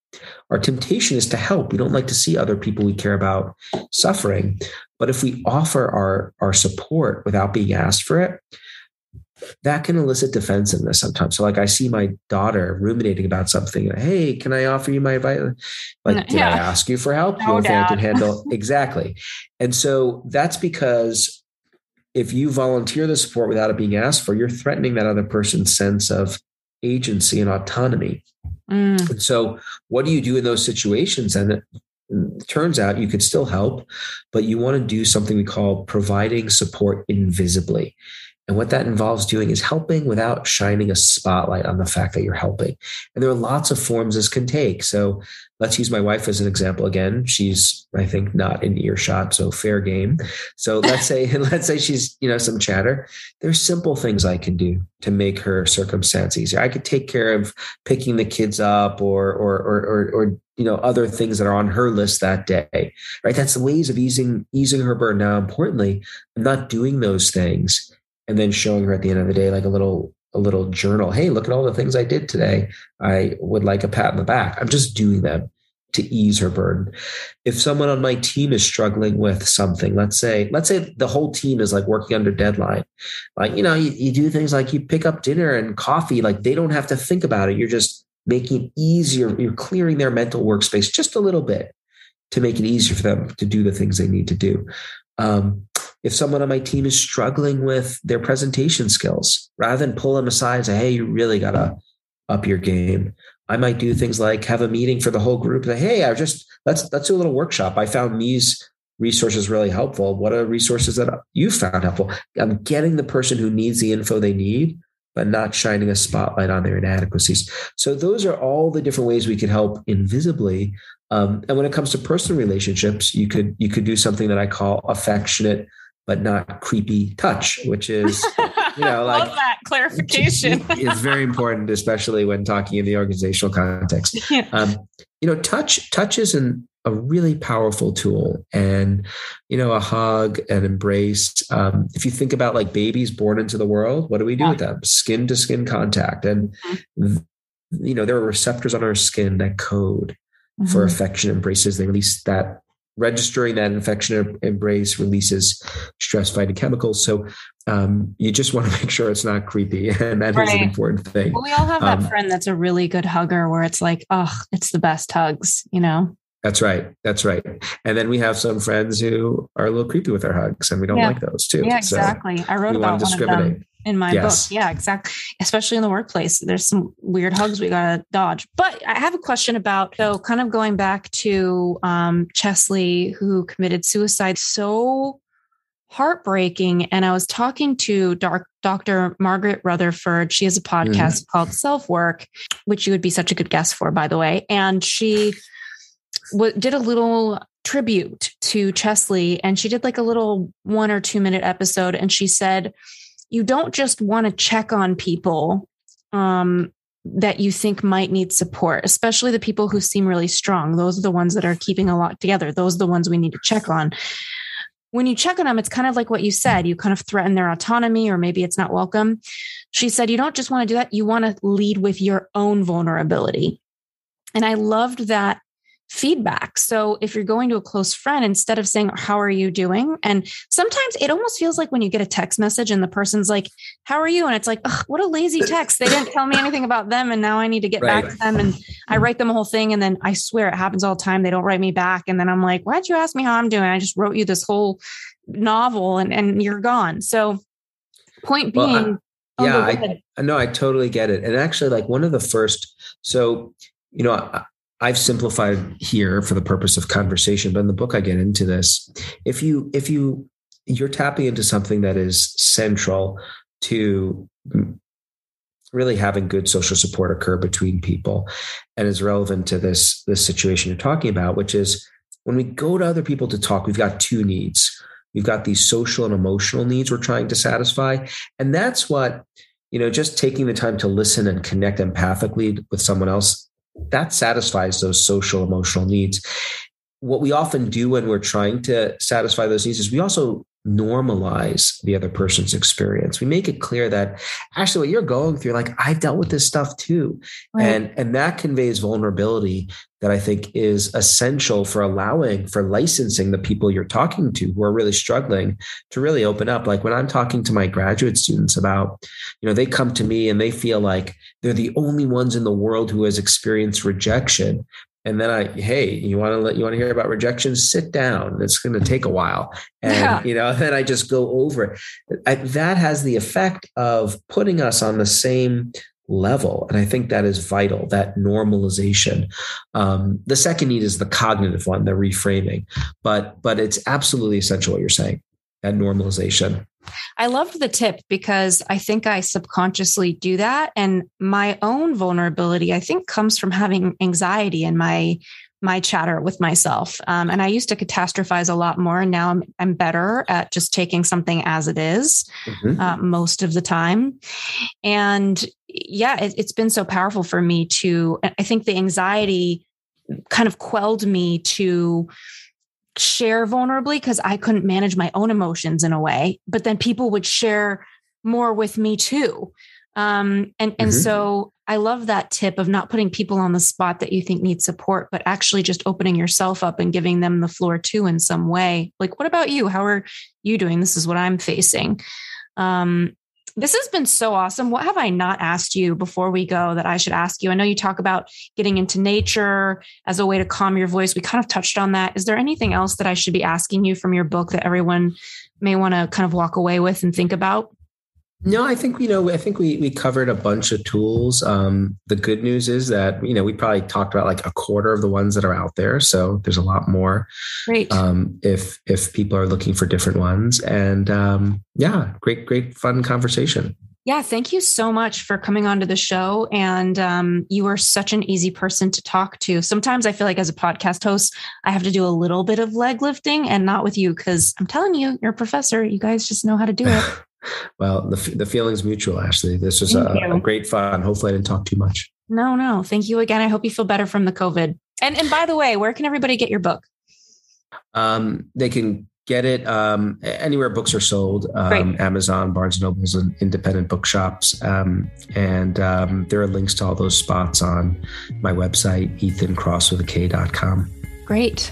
Speaker 2: our temptation is to help. We don't like to see other people we care about suffering. But if we offer our, our support without being asked for it, that can elicit defensiveness sometimes. So, like, I see my daughter ruminating about something. Hey, can I offer you my advice? Like, did yeah. I ask you for help? No, you don't think I can handle exactly? And so that's because if you volunteer the support without it being asked for, you're threatening that other person's sense of agency and autonomy. Mm. And so, what do you do in those situations? And it, it turns out you could still help, but you want to do something we call providing support invisibly. And what that involves doing is helping without shining a spotlight on the fact that you're helping. And there are lots of forms this can take. So let's use my wife as an example again. She's, I think, not in earshot, so fair game. So let's say, let's say she's, you know, some chatter. There's simple things I can do to make her circumstance easier. I could take care of picking the kids up or or or or, or you know other things that are on her list that day right that's the ways of easing easing her burden now importantly i'm not doing those things and then showing her at the end of the day like a little a little journal hey look at all the things i did today. I would like a pat in the back. I'm just doing them to ease her burden. If someone on my team is struggling with something let's say let's say the whole team is like working under deadline. Like you know you, you do things like you pick up dinner and coffee like they don't have to think about it. You're just making it easier. You're clearing their mental workspace just a little bit to make it easier for them to do the things they need to do. Um, if someone on my team is struggling with their presentation skills, rather than pull them aside and say, hey, you really got to up your game, I might do things like have a meeting for the whole group. Say, hey, I just let's let's do a little workshop. I found these resources really helpful. What are resources that you found helpful? I'm getting the person who needs the info they need, but not shining a spotlight on their inadequacies. So those are all the different ways we could help invisibly. Um, and when it comes to personal relationships, you could you could do something that I call affectionate but not creepy touch, which is, you know, like
Speaker 3: that clarification
Speaker 2: is very important, especially when talking in the organizational context. Yeah. Um, you know, touch touch is an, a really powerful tool, and you know, a hug, an embrace. Um, if you think about like babies born into the world, what do we do yeah. with them? Skin to skin contact, and mm-hmm. you know, there are receptors on our skin that code mm-hmm. for affection embraces. They release that registering that infection embrace releases stress fighting chemicals. So um, you just want to make sure it's not creepy. And that right. is an important thing.
Speaker 3: Well, we all have that um, friend that's a really good hugger where it's like, oh, it's the best hugs, you know?
Speaker 2: That's right. That's right. And then we have some friends who are a little creepy with their hugs and we don't yeah. like those too.
Speaker 3: Yeah, exactly. So I wrote about one of them in my yes. book. Yeah, exactly. Especially in the workplace. There's some weird hugs we got to dodge. But I have a question about, so kind of going back to um, Cheslie, who committed suicide. So heartbreaking. And I was talking to doc, Dr. Margaret Rutherford. She has a podcast mm-hmm. called Self Work, which you would be such a good guest for, by the way. And she w- did a little tribute to Cheslie and she did like a little one or two minute episode. And she said, you don't just want to check on people um, that you think might need support, especially the people who seem really strong. Those are the ones that are keeping a lot together. Those are the ones we need to check on. When you check on them, it's kind of like what you said. You kind of threaten their autonomy, or maybe it's not welcome. She said, You don't just want to do that, you want to lead with your own vulnerability. And I loved that feedback. So if you're going to a close friend, instead of saying, How are you doing? And sometimes it almost feels like when you get a text message and the person's like, How are you? And it's like, What a lazy text. They didn't tell me anything about them. And now I need to get right. back to them. And I write them a whole thing. And then I swear it happens all the time. They don't write me back. And then I'm like, Why'd you ask me how I'm doing? I just wrote you this whole novel and, and you're gone. So, point being, well,
Speaker 2: oh, yeah, I know I totally get it. And actually, like one of the first, so, you know, I've simplified here for the purpose of conversation, but in the book I get into this. If you if you you're tapping into something that is central to really having good social support occur between people and is relevant to this this situation you're talking about, which is when we go to other people to talk, we've got two needs. We've got these social and emotional needs we're trying to satisfy. And that's what, you know, just taking the time to listen and connect empathically with someone else that satisfies those social emotional needs. What we often do when we're trying to satisfy those needs is we also normalize the other person's experience. We make it clear that actually what you're going through, like I've dealt with this stuff too. Right. And and that conveys vulnerability that I think is essential for allowing for licensing the people you're talking to who are really struggling to really open up. Like when I'm talking to my graduate students about, you know, they come to me and they feel like they're the only ones in the world who has experienced rejection. And then I, hey, you want to let you want to hear about rejection? Sit down. It's going to take a while, and yeah. you know, then I just go over it. I, that has the effect of putting us on the same level, and I think that is vital. That normalization. Um, the second need is the cognitive one, the reframing, but but it's absolutely essential what you're saying. That normalization.
Speaker 3: I loved the tip because I think I subconsciously do that. And my own vulnerability, I think, comes from having anxiety in my my chatter with myself. Um, and I used to catastrophize a lot more. And now I'm, I'm better at just taking something as it is, mm-hmm. uh, most of the time. And yeah, it, it's been so powerful for me to, I think the anxiety kind of quelled me to share vulnerably because I couldn't manage my own emotions in a way, but then people would share more with me too. Um, and and mm-hmm. so I love that tip of not putting people on the spot that you think need support, but actually just opening yourself up and giving them the floor too in some way. Like, what about you? How are you doing? This is what I'm facing. Um, this has been so awesome. What have I not asked you before we go that I should ask you? I know you talk about getting into nature as a way to calm your voice. We kind of touched on that. Is there anything else that I should be asking you from your book that everyone may want to kind of walk away with and think about?
Speaker 2: No, I think you know. I think we we covered a bunch of tools. Um, the good news is that you know we probably talked about like a quarter of the ones that are out there. So there's a lot more.
Speaker 3: Great.
Speaker 2: Um, if if people are looking for different ones, and um, yeah, great, great, fun conversation.
Speaker 3: Yeah, thank you so much for coming onto the show. And um, you are such an easy person to talk to. Sometimes I feel like as a podcast host, I have to do a little bit of leg lifting, and not with you because I'm telling you, you're a professor. You guys just know how to do it.
Speaker 2: Well, the, the feeling's mutual, Ashley. This was a, a, great fun. Hopefully, I didn't talk too much.
Speaker 3: No, no. Thank you again. I hope you feel better from the COVID. And and by the way, where can everybody get your book?
Speaker 2: Um, they can get it um, anywhere books are sold um, amazon barnes and nobles and independent bookshops um, and um, there are links to all those spots on my website ethancrosswithak.com
Speaker 3: great